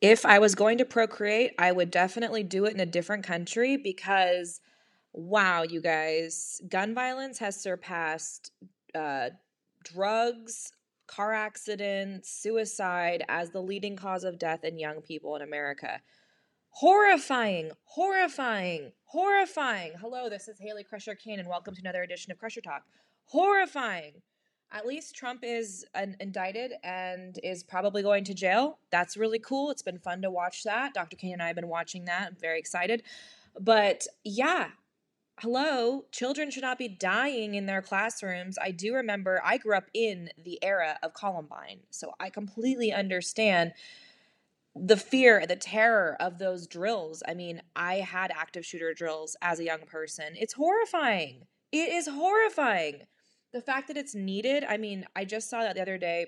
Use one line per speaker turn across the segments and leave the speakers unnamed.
if I was going to procreate, I would definitely do it in a different country because, wow, you guys, gun violence has surpassed uh, drugs, car accidents, suicide as the leading cause of death in young people in America. Horrifying, horrifying, horrifying. Hello, this is Hayley Crusher Kane, and welcome to another edition of Crusher Talk. Horrifying. At least Trump is an, indicted and is probably going to jail. That's really cool. It's been fun to watch that. Dr. Kane and I have been watching that. I'm very excited. But yeah, hello, children should not be dying in their classrooms. I do remember I grew up in the era of Columbine, so I completely understand the fear, the terror of those drills. I mean, I had active shooter drills as a young person. It's horrifying. It is horrifying. The fact that it's needed, I mean, I just saw that the other day.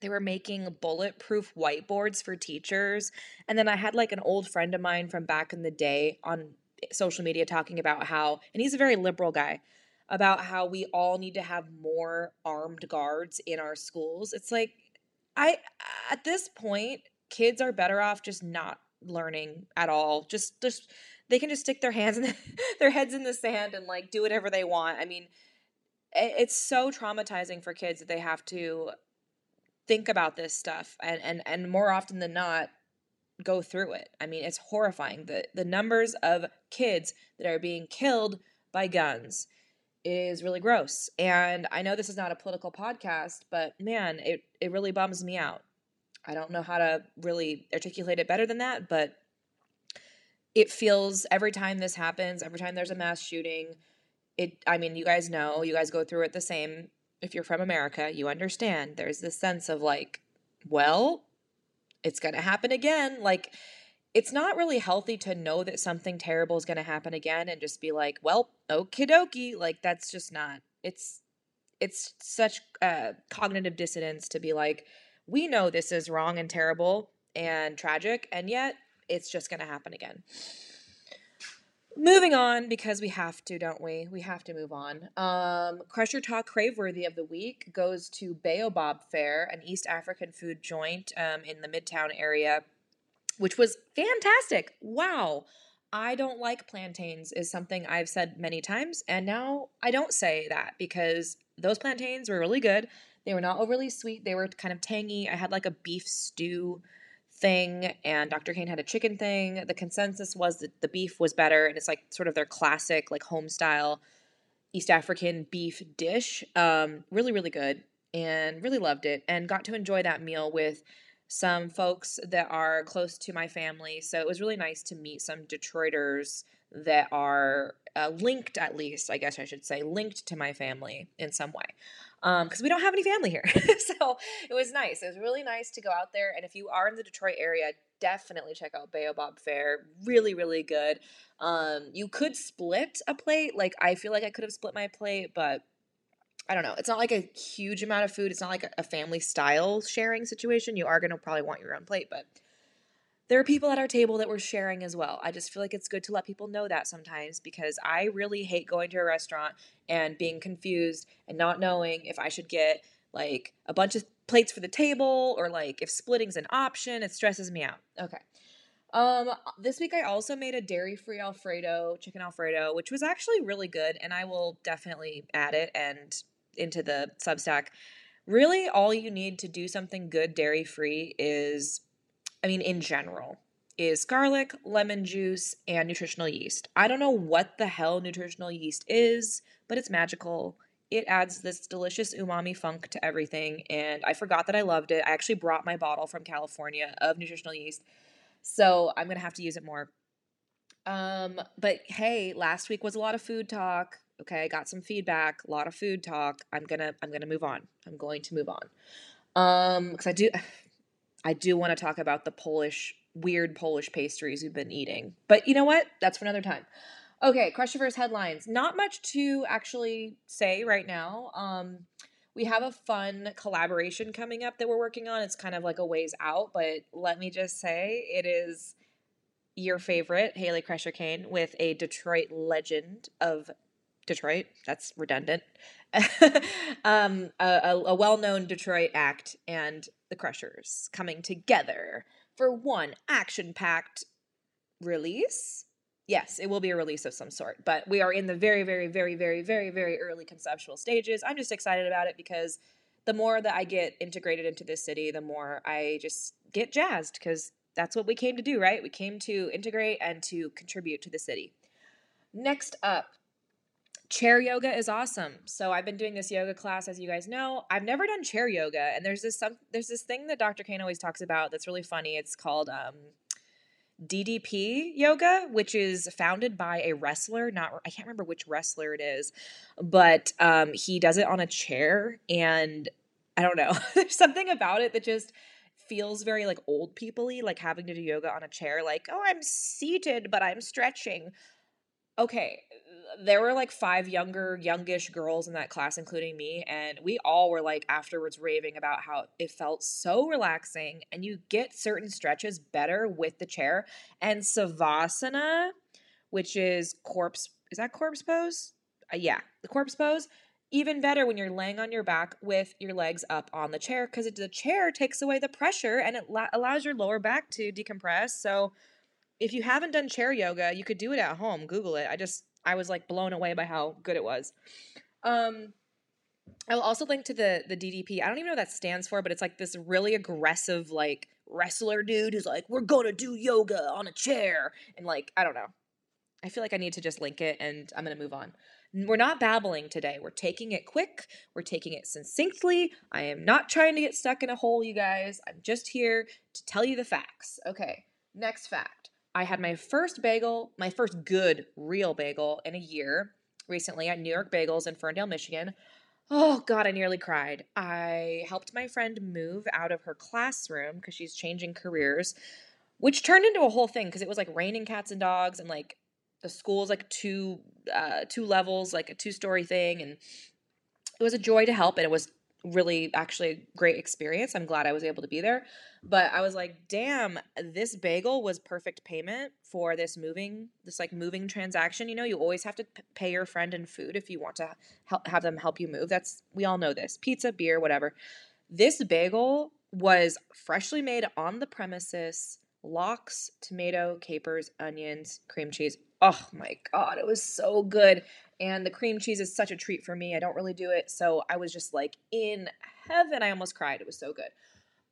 They were making bulletproof whiteboards for teachers. And then I had like an old friend of mine from back in the day on social media talking about how, and he's a very liberal guy, about how we all need to have more armed guards in our schools. It's like, I, at this point, kids are better off just not learning at all. Just, just, they can just stick their hands in the, their heads in the sand and like do whatever they want. I mean, it's so traumatizing for kids that they have to think about this stuff and and and more often than not go through it. I mean, it's horrifying. The the numbers of kids that are being killed by guns is really gross. And I know this is not a political podcast, but man, it it really bums me out. I don't know how to really articulate it better than that, but it feels every time this happens, every time there's a mass shooting, it I mean, you guys know, you guys go through it the same if you're from America, you understand. There's this sense of like, well, it's going to happen again. Like, it's not really healthy to know that something terrible is going to happen again and just be like, well, okie dokie. Like, that's just not, it's, it's such uh, cognitive dissonance to be like, we know this is wrong and terrible and tragic, and yet it's just going to happen again. Moving on because we have to, don't we? We have to move on. Um, Crusher Talk Craveworthy of the Week goes to Baobab Fare, an East African food joint um, in the Midtown area, which was fantastic. Wow. I don't like plantains, is something I've said many times. And now I don't say that because those plantains were really good. They were not overly sweet, they were kind of tangy. I had like a beef stew thing and Dr. Kane had a chicken thing. The consensus was that the beef was better and it's like sort of their classic like home style East African beef dish. Um, really, really good and really loved it and got to enjoy that meal with some folks that are close to my family. So it was really nice to meet some Detroiters that are uh, linked, at least, I guess I should say, linked to my family in some way because um, we don't have any family here. so it was nice. It was really nice to go out there. And if you are in the Detroit area, definitely check out Baobab Fare. Really, really good. Um, you could split a plate. Like I feel like I could have split my plate, but I don't know. It's not like a huge amount of food. It's not like a family style sharing situation. You are going to probably want your own plate, but there are people at our table that we're sharing as well. I just feel like it's good to let people know that sometimes because I really hate going to a restaurant and being confused and not knowing if I should get like a bunch of plates for the table or like if splitting's an option. It stresses me out. Okay. Um, this week I also made a dairy-free Alfredo, chicken Alfredo, which was actually really good, and I will definitely add it and into the Substack. Really, all you need to do something good dairy-free is I mean, in general, is garlic, lemon juice, and nutritional yeast. I don't know what the hell nutritional yeast is, but it's magical. It adds this delicious umami funk to everything, and I forgot that I loved it. I actually brought my bottle from California of nutritional yeast, so I'm gonna have to use it more. Um, but hey, last week was a lot of food talk. Okay, I got some feedback, a lot of food talk. I'm gonna I'm gonna move on. I'm going to move on. Um, because I do I do want to talk about the Polish, weird Polish pastries we've been eating. But you know what? That's for another time. Okay, Crushiverse headlines. Not much to actually say right now. Um, we have a fun collaboration coming up that we're working on. It's kind of like a ways out, but let me just say it is your favorite, Hayley Crusher Kane, with a Detroit legend of Detroit. That's redundant. um, a, a well known Detroit act. And the Crushers coming together for one action packed release. Yes, it will be a release of some sort, but we are in the very, very, very, very, very, very early conceptual stages. I'm just excited about it because the more that I get integrated into this city, the more I just get jazzed because that's what we came to do, right? We came to integrate and to contribute to the city. Next up, chair yoga is awesome. So I've been doing this yoga class, as you guys know. I've never done chair yoga, and there's this some there's this thing that Dr. Kane always talks about that's really funny. It's called um, DDP yoga, which is founded by a wrestler. Not I can't remember which wrestler it is, but um, he does it on a chair, and I don't know. There's something about it that just feels very like old peopley, like having to do yoga on a chair. Like, oh, I'm seated, but I'm stretching. Okay, there were like five younger, youngish girls in that class, including me, and we all were like afterwards raving about how it felt so relaxing, and you get certain stretches better with the chair. And savasana, which is corpse, is that corpse pose? Uh, yeah, the corpse pose. Even better when you're laying on your back with your legs up on the chair because the chair takes away the pressure and it la- allows your lower back to decompress. So, if you haven't done chair yoga, you could do it at home. Google it. I just I was like blown away by how good it was. Um, I will also link to the the DDP. I don't even know what that stands for, but it's like this really aggressive like wrestler dude who's like, "We're gonna do yoga on a chair," and like I don't know. I feel like I need to just link it, and I'm gonna move on. We're not babbling today. We're taking it quick. We're taking it succinctly. I am not trying to get stuck in a hole, you guys. I'm just here to tell you the facts. Okay, next fact. I had my first bagel, my first good, real bagel in a year recently at New York Bagels in Ferndale, Michigan. Oh, God, I nearly cried. I helped my friend move out of her classroom because she's changing careers, which turned into a whole thing because it was like raining cats and dogs and like the school's like two uh two levels like a two story thing and it was a joy to help and it was really actually a great experience. I'm glad I was able to be there. But I was like, damn, this bagel was perfect payment for this moving, this like moving transaction. You know, you always have to pay your friend in food if you want to help, have them help you move. That's, we all know this pizza, beer, whatever. This bagel was freshly made on the premises lox, tomato, capers, onions, cream cheese. Oh my God, it was so good. And the cream cheese is such a treat for me. I don't really do it. So I was just like in heaven. I almost cried. It was so good.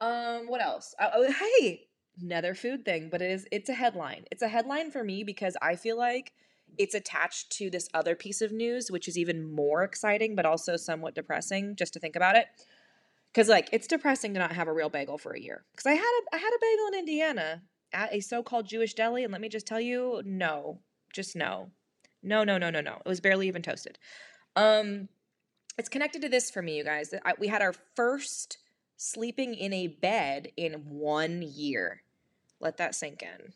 Um, what else? Oh, oh, hey, another food thing, but it is it's a headline. It's a headline for me because I feel like it's attached to this other piece of news, which is even more exciting, but also somewhat depressing just to think about it. Because like it's depressing to not have a real bagel for a year. Because I had a I had a bagel in Indiana at a so-called Jewish deli, and let me just tell you, no, just no. No, no, no, no, no. It was barely even toasted. Um, it's connected to this for me, you guys. I, we had our first sleeping in a bed in one year. Let that sink in.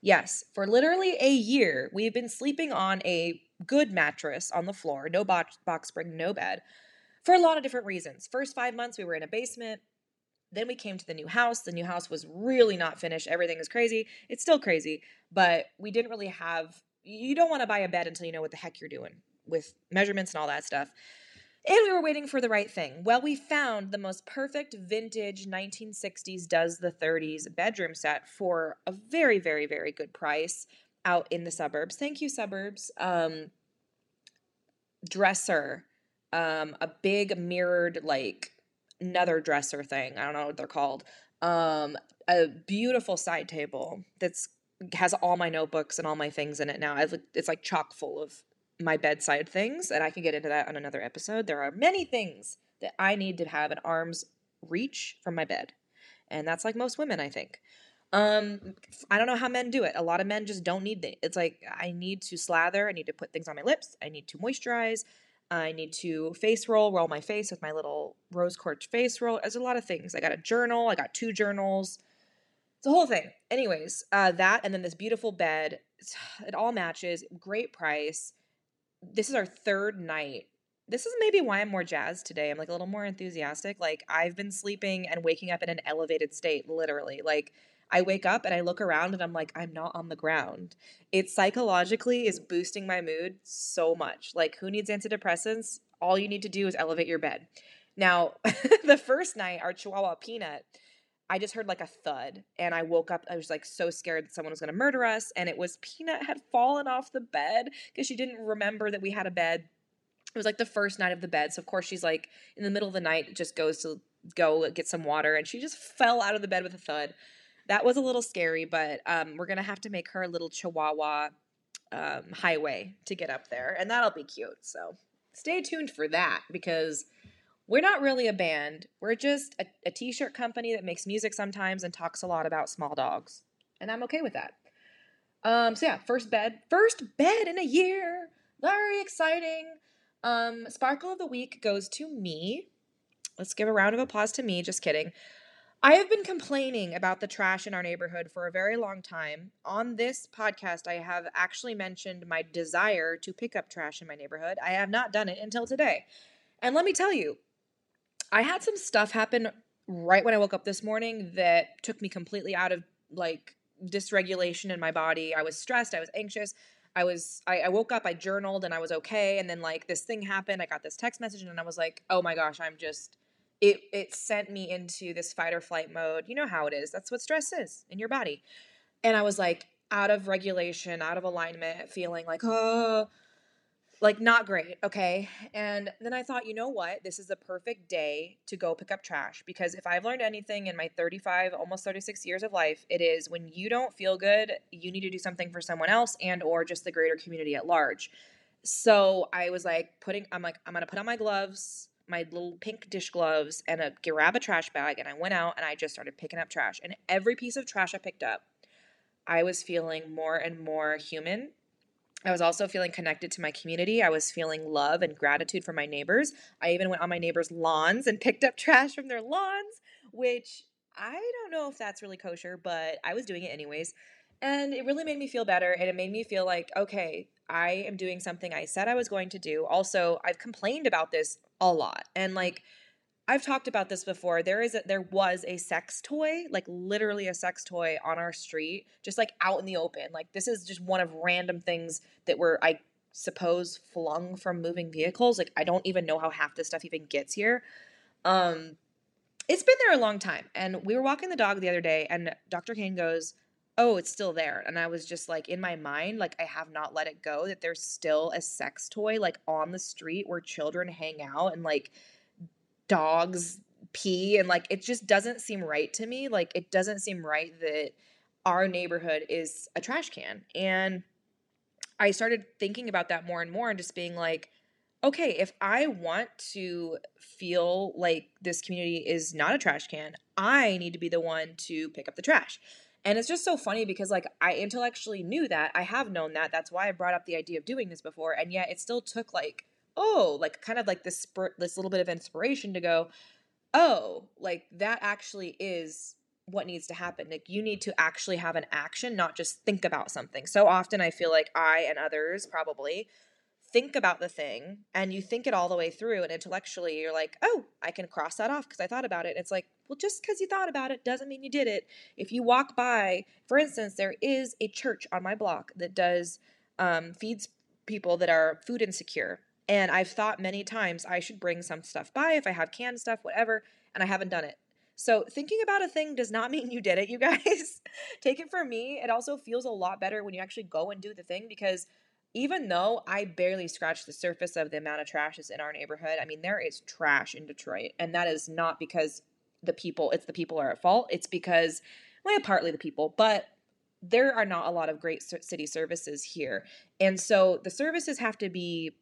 Yes, for literally a year, we've been sleeping on a good mattress on the floor, no box, box spring, no bed, for a lot of different reasons. First five months, we were in a basement. Then we came to the new house. The new house was really not finished. Everything is crazy. It's still crazy, but we didn't really have you don't want to buy a bed until you know what the heck you're doing with measurements and all that stuff. And we were waiting for the right thing. Well, we found the most perfect vintage 1960s does the 30s bedroom set for a very, very, very good price out in the suburbs. Thank you, suburbs. Um, dresser, um, a big mirrored, like, another dresser thing. I don't know what they're called. Um, a beautiful side table that's has all my notebooks and all my things in it now. I've, it's like chock full of my bedside things, and I can get into that on another episode. There are many things that I need to have an arm's reach from my bed, and that's like most women, I think. Um, I don't know how men do it. A lot of men just don't need it. It's like I need to slather, I need to put things on my lips, I need to moisturize, I need to face roll, roll my face with my little rose quartz face roll. There's a lot of things. I got a journal, I got two journals. It's a whole thing. Anyways, uh, that and then this beautiful bed. It all matches. Great price. This is our third night. This is maybe why I'm more jazzed today. I'm like a little more enthusiastic. Like I've been sleeping and waking up in an elevated state, literally. Like I wake up and I look around and I'm like, I'm not on the ground. It psychologically is boosting my mood so much. Like, who needs antidepressants? All you need to do is elevate your bed. Now, the first night, our Chihuahua Peanut, I just heard like a thud and I woke up. I was like so scared that someone was going to murder us. And it was Peanut had fallen off the bed because she didn't remember that we had a bed. It was like the first night of the bed. So, of course, she's like in the middle of the night, just goes to go get some water and she just fell out of the bed with a thud. That was a little scary, but um, we're to have to make her a little Chihuahua um, highway to get up there. And that'll be cute. So, stay tuned for that because we're not really a band. We're just a a t-shirt company that makes music sometimes and talks a lot about small dogs. And I'm okay with that. Um, so yeah, first bed. First bed in a year. Very exciting. Um, Sparkle of the Week goes to me. Let's give a round of applause to me. Just kidding. I have been complaining about the trash in our neighborhood for a very long time. On this podcast, I have actually mentioned my desire to pick up trash in my neighborhood. I have not done it until today. And let me tell you, I had some stuff happen right when I woke up this morning that took me completely out of like dysregulation in my body. I was stressed, I was anxious. I was I, I woke up, I journaled and I was okay. And then like this thing happened. I got this text message and I was like, oh my gosh, I'm just it it sent me into this fight or flight mode. You know how it is. That's what stress is in your body. And I was like out of regulation, out of alignment, feeling like, oh, like not great okay and then i thought you know what this is the perfect day to go pick up trash because if i've learned anything in my 35 almost 36 years of life it is when you don't feel good you need to do something for someone else and or just the greater community at large so i was like putting i'm like i'm gonna put on my gloves my little pink dish gloves and a grab a trash bag and i went out and i just started picking up trash and every piece of trash i picked up i was feeling more and more human I was also feeling connected to my community. I was feeling love and gratitude for my neighbors. I even went on my neighbors' lawns and picked up trash from their lawns, which I don't know if that's really kosher, but I was doing it anyways. And it really made me feel better. And it made me feel like, okay, I am doing something I said I was going to do. Also, I've complained about this a lot. And like, I've talked about this before. There is a, there was a sex toy, like literally a sex toy on our street, just like out in the open. Like this is just one of random things that were I suppose flung from moving vehicles. Like I don't even know how half this stuff even gets here. Um it's been there a long time. And we were walking the dog the other day and Dr. Kane goes, "Oh, it's still there." And I was just like in my mind, like I have not let it go that there's still a sex toy like on the street where children hang out and like dogs pee and like it just doesn't seem right to me. Like it doesn't seem right that our neighborhood is a trash can. And i started thinking about that more and more and just being like okay if i want to feel like this community is not a trash can i need to be the one to pick up the trash and it's just so funny because like i intellectually knew that i have known that that's why i brought up the idea of doing this before and yet it still took like oh, like kind of like this spur, this little bit of inspiration to go, oh, like that actually is what needs to happen. Like you need to actually have an action, not just think about something. So often I feel like I and others probably think about the thing and you think it all the way through and intellectually you're like, "Oh, I can cross that off because I thought about it." And it's like, "Well, just cuz you thought about it doesn't mean you did it." If you walk by, for instance, there is a church on my block that does um, feeds people that are food insecure and I've thought many times I should bring some stuff by if I have canned stuff, whatever, and I haven't done it. So thinking about a thing does not mean you did it, you guys. Take it from me. It also feels a lot better when you actually go and do the thing because even though I barely scratched the surface of the amount of trash is in our neighborhood, I mean, there is trash in Detroit. And that is not because the people, it's the people are at fault. It's because, well, partly the people, but there are not a lot of great city services here. And so the services have to be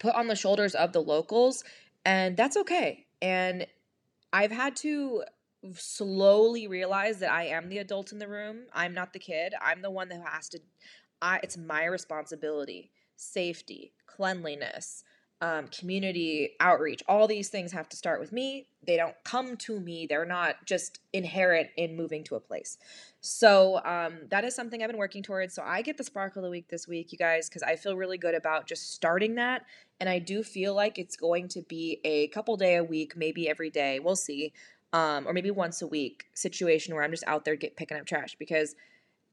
put on the shoulders of the locals, and that's okay. And I've had to slowly realize that I am the adult in the room. I'm not the kid. I'm the one that has to I it's my responsibility. Safety, cleanliness, um, community outreach, all these things have to start with me. They don't come to me. They're not just inherent in moving to a place. So um, that is something I've been working towards. So I get the sparkle of the week this week, you guys, because I feel really good about just starting that. And I do feel like it's going to be a couple day a week, maybe every day. We'll see. Um, or maybe once a week situation where I'm just out there get picking up trash because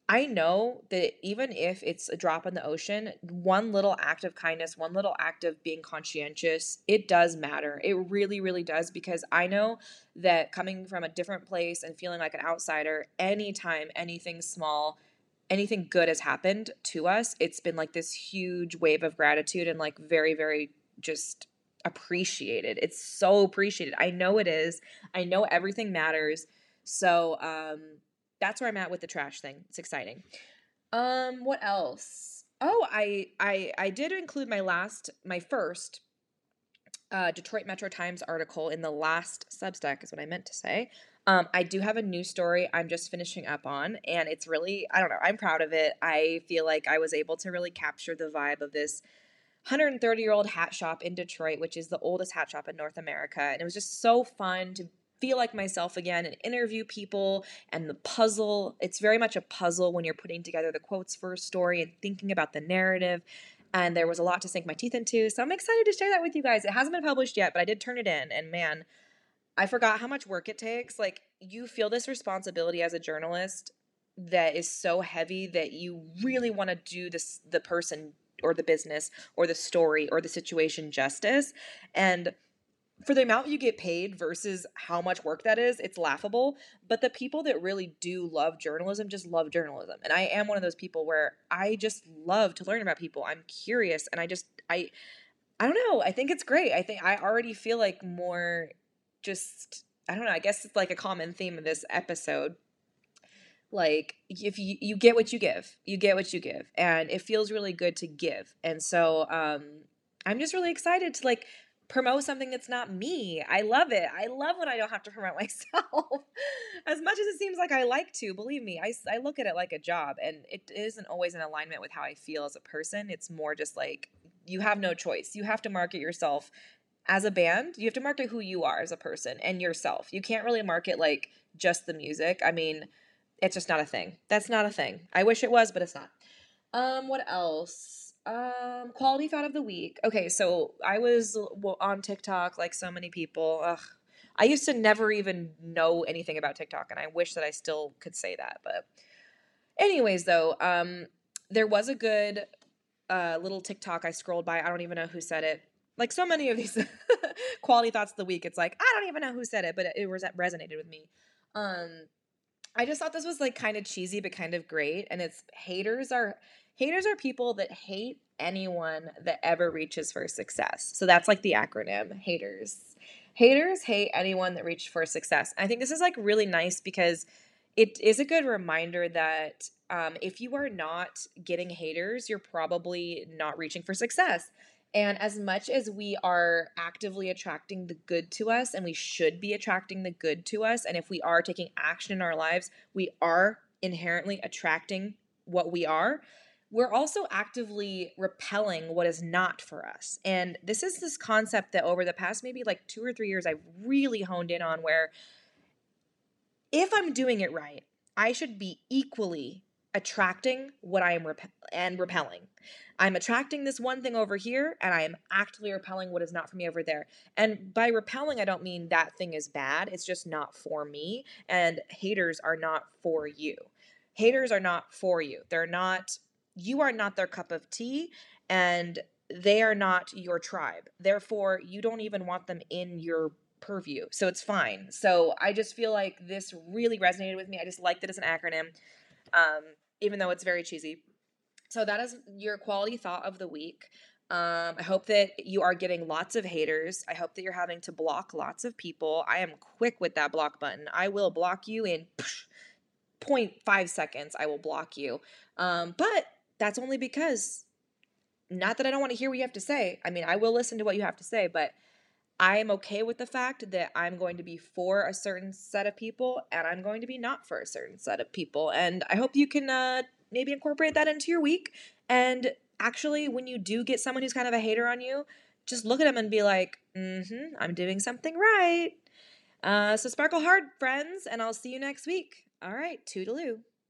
I know that even if it's a drop in the ocean, one little act of kindness, one little act of being conscientious, it does matter. It really, really does because I know that coming from a different place and feeling like an outsider, anytime anything small, anything good has happened to us, it's been like this huge wave of gratitude and like very, very just appreciated. It's so appreciated. I know it is. I know everything matters. So, um, that's where I'm at with the trash thing. It's exciting. Um, what else? Oh, I I I did include my last, my first uh, Detroit Metro Times article in the last Substack, is what I meant to say. Um, I do have a new story I'm just finishing up on, and it's really, I don't know, I'm proud of it. I feel like I was able to really capture the vibe of this 130 year old hat shop in Detroit, which is the oldest hat shop in North America. And it was just so fun to feel like myself again and interview people and the puzzle. It's very much a puzzle when you're putting together the quotes for a story and thinking about the narrative. And there was a lot to sink my teeth into. So I'm excited to share that with you guys. It hasn't been published yet, but I did turn it in. And man, I forgot how much work it takes. Like, you feel this responsibility as a journalist that is so heavy that you really want to do this the person or the business or the story or the situation justice and for the amount you get paid versus how much work that is, it's laughable. But the people that really do love journalism just love journalism. And I am one of those people where I just love to learn about people. I'm curious and I just I I don't know. I think it's great. I think I already feel like more just I don't know. I guess it's like a common theme of this episode. Like if you you get what you give, you get what you give, and it feels really good to give. And so um I'm just really excited to like promote something that's not me. I love it. I love when I don't have to promote myself. as much as it seems like I like to, believe me, I, I look at it like a job and it isn't always in alignment with how I feel as a person. It's more just like you have no choice. You have to market yourself as a band. You have to market who you are as a person and yourself. You can't really market like just the music. I mean, it's just not a thing. That's not a thing. I wish it was, but it's not. Um, what else? Um, quality thought of the week. Okay, so I was on TikTok like so many people. Ugh. I used to never even know anything about TikTok, and I wish that I still could say that. But, anyways, though, um, there was a good uh, little TikTok I scrolled by. I don't even know who said it. Like so many of these quality thoughts of the week, it's like I don't even know who said it, but it, it resonated with me. Um, I just thought this was like kind of cheesy, but kind of great. And it's haters are Haters are people that hate anyone that ever reaches for success. So that's like the acronym haters. Haters hate anyone that reached for success. I think this is like really nice because it is a good reminder that um, if you are not getting haters, you're probably not reaching for success. And as much as we are actively attracting the good to us, and we should be attracting the good to us, and if we are taking action in our lives, we are inherently attracting what we are we're also actively repelling what is not for us. And this is this concept that over the past maybe like two or three years, I've really honed in on where if I'm doing it right, I should be equally attracting what I am rep- and repelling. I'm attracting this one thing over here and I am actively repelling what is not for me over there. And by repelling, I don't mean that thing is bad, it's just not for me. And haters are not for you. Haters are not for you. They're not you are not their cup of tea and they are not your tribe. Therefore, you don't even want them in your purview. So it's fine. So I just feel like this really resonated with me. I just like that it's an acronym, um, even though it's very cheesy. So that is your quality thought of the week. Um, I hope that you are getting lots of haters. I hope that you're having to block lots of people. I am quick with that block button. I will block you in 0.5 seconds. I will block you. Um, but that's only because not that I don't want to hear what you have to say. I mean, I will listen to what you have to say, but I am okay with the fact that I'm going to be for a certain set of people and I'm going to be not for a certain set of people. And I hope you can uh, maybe incorporate that into your week. And actually, when you do get someone who's kind of a hater on you, just look at them and be like, mm hmm, I'm doing something right. Uh, so sparkle hard, friends, and I'll see you next week. All right, toodaloo.